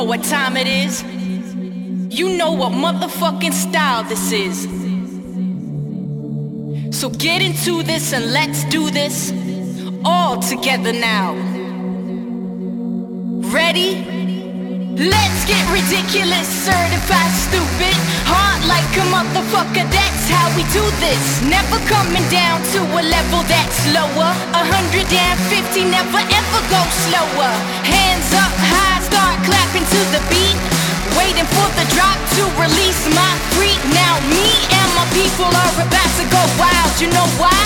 know what time it is. You know what motherfucking style this is. So get into this and let's do this all together now. Ready? Let's get ridiculous, certified stupid. Hard like a motherfucker, that's how we do this. Never coming down to a level that's lower. 150 never ever go slower. Hands up high, start to the beat, waiting for the drop to release my freak. Now me and my people are about to go wild. You know why?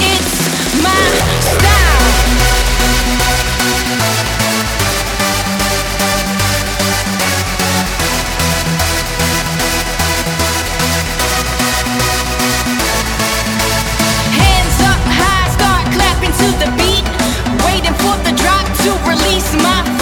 It's my style. Hands up high, start clapping to the beat, waiting for the drop to release my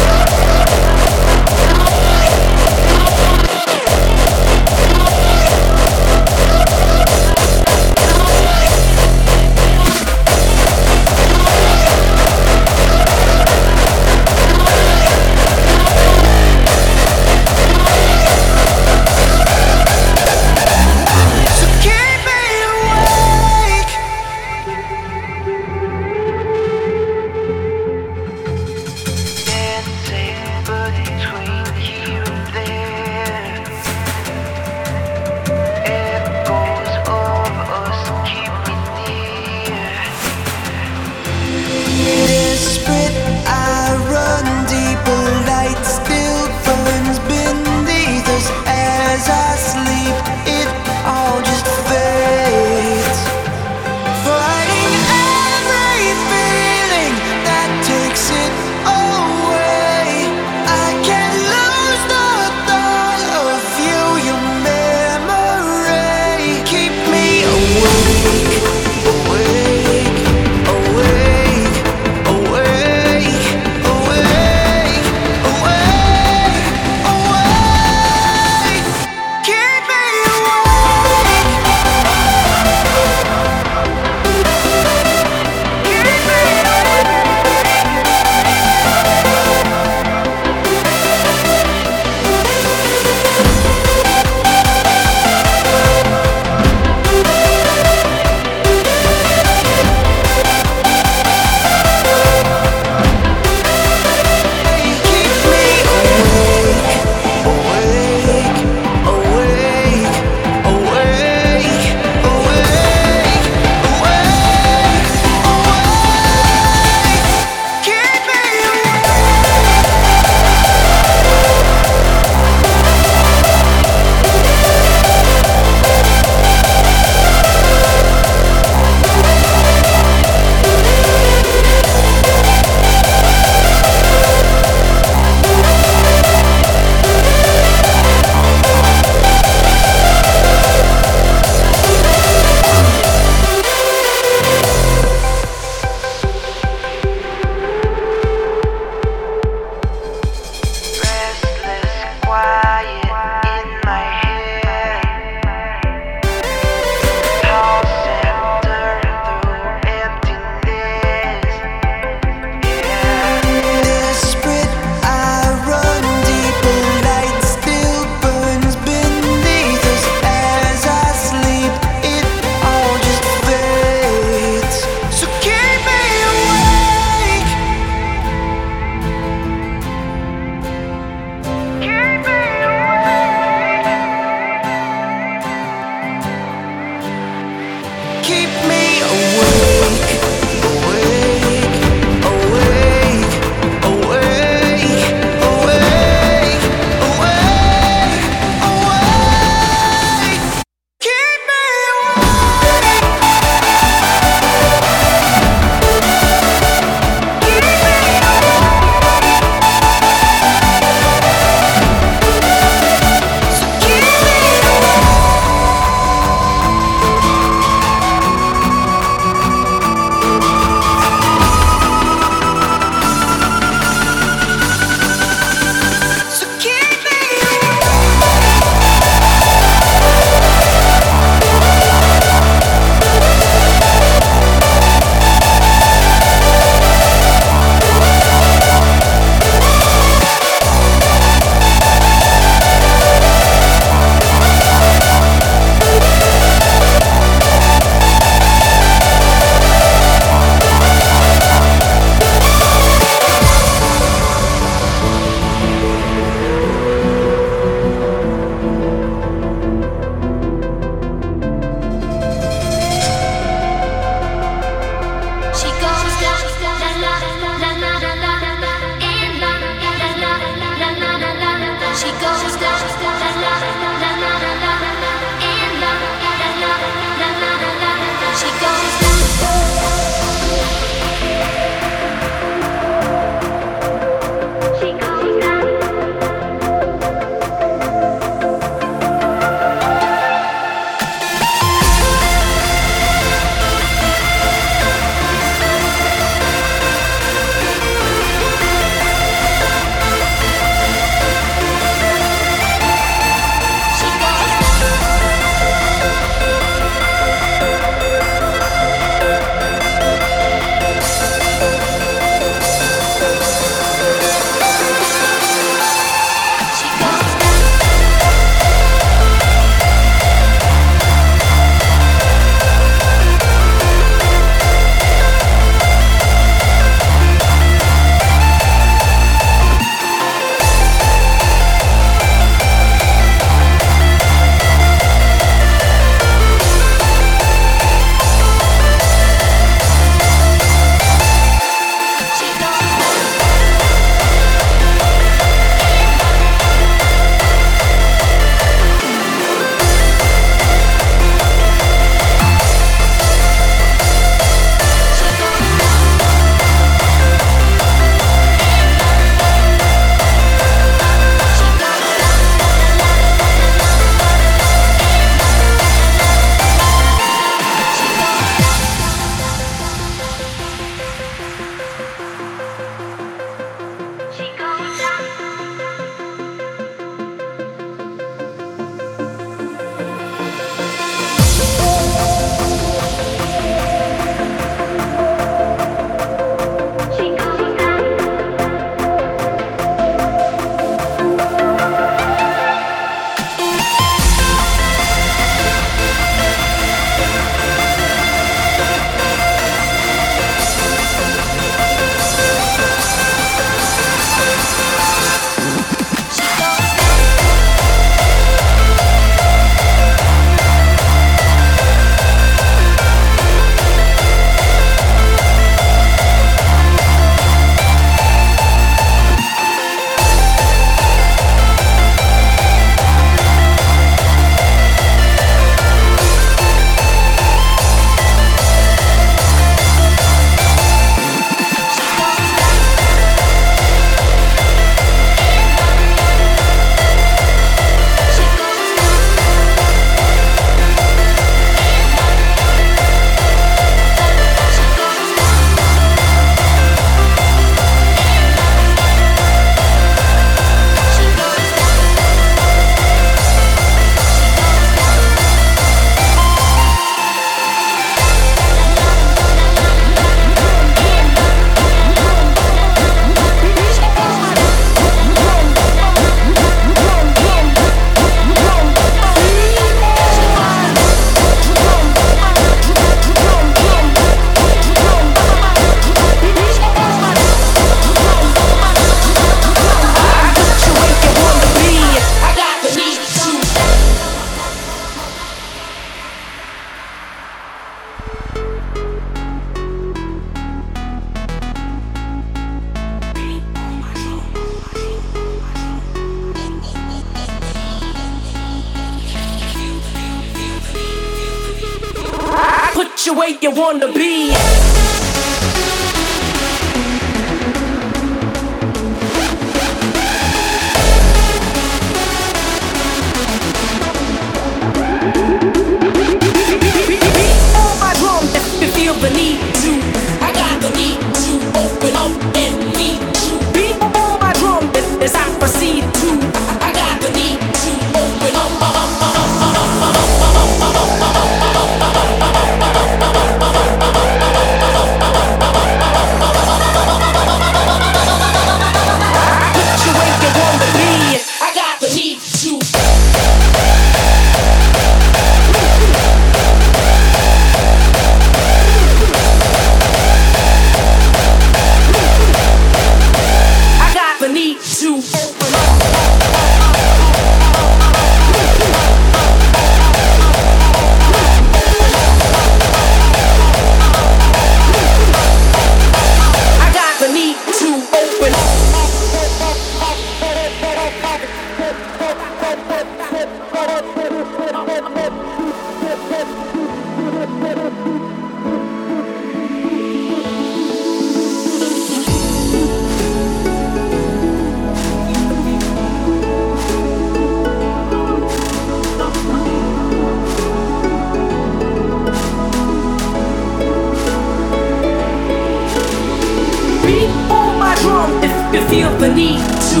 feel the need to.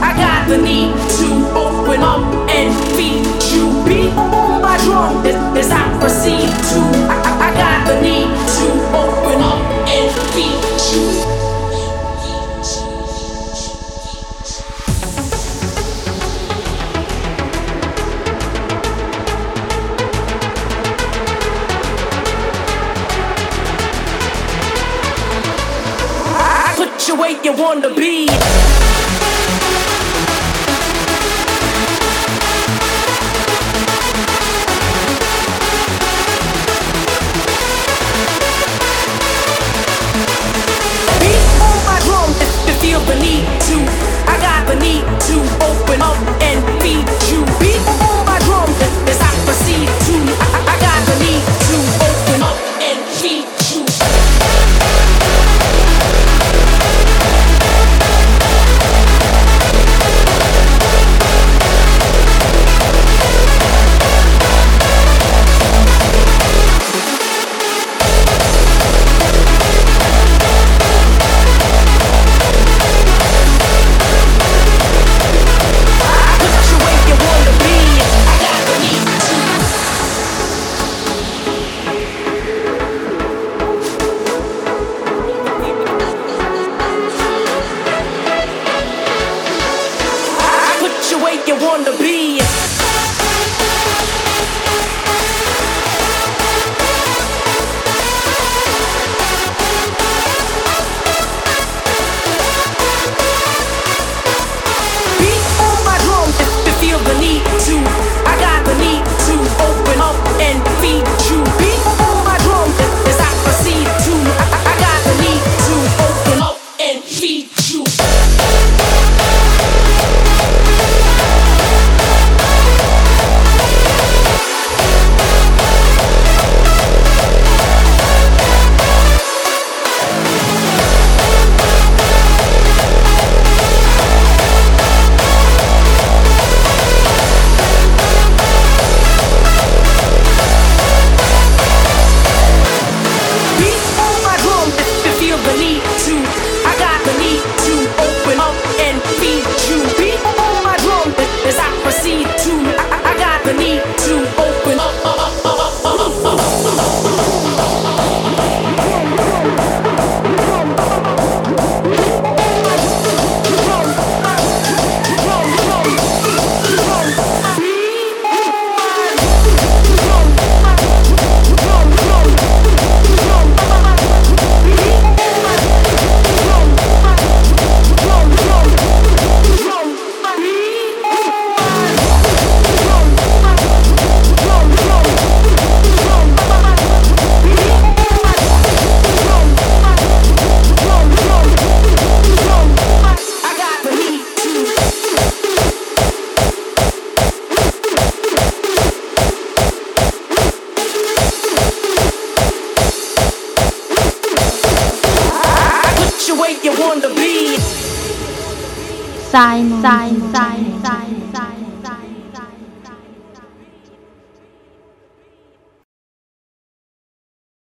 I got the need to open up and feed you. Beat on my drum as I proceed to. I, I, I got the need to open up and feed you. what you want to be. Beneath to, I got beneath to open up and be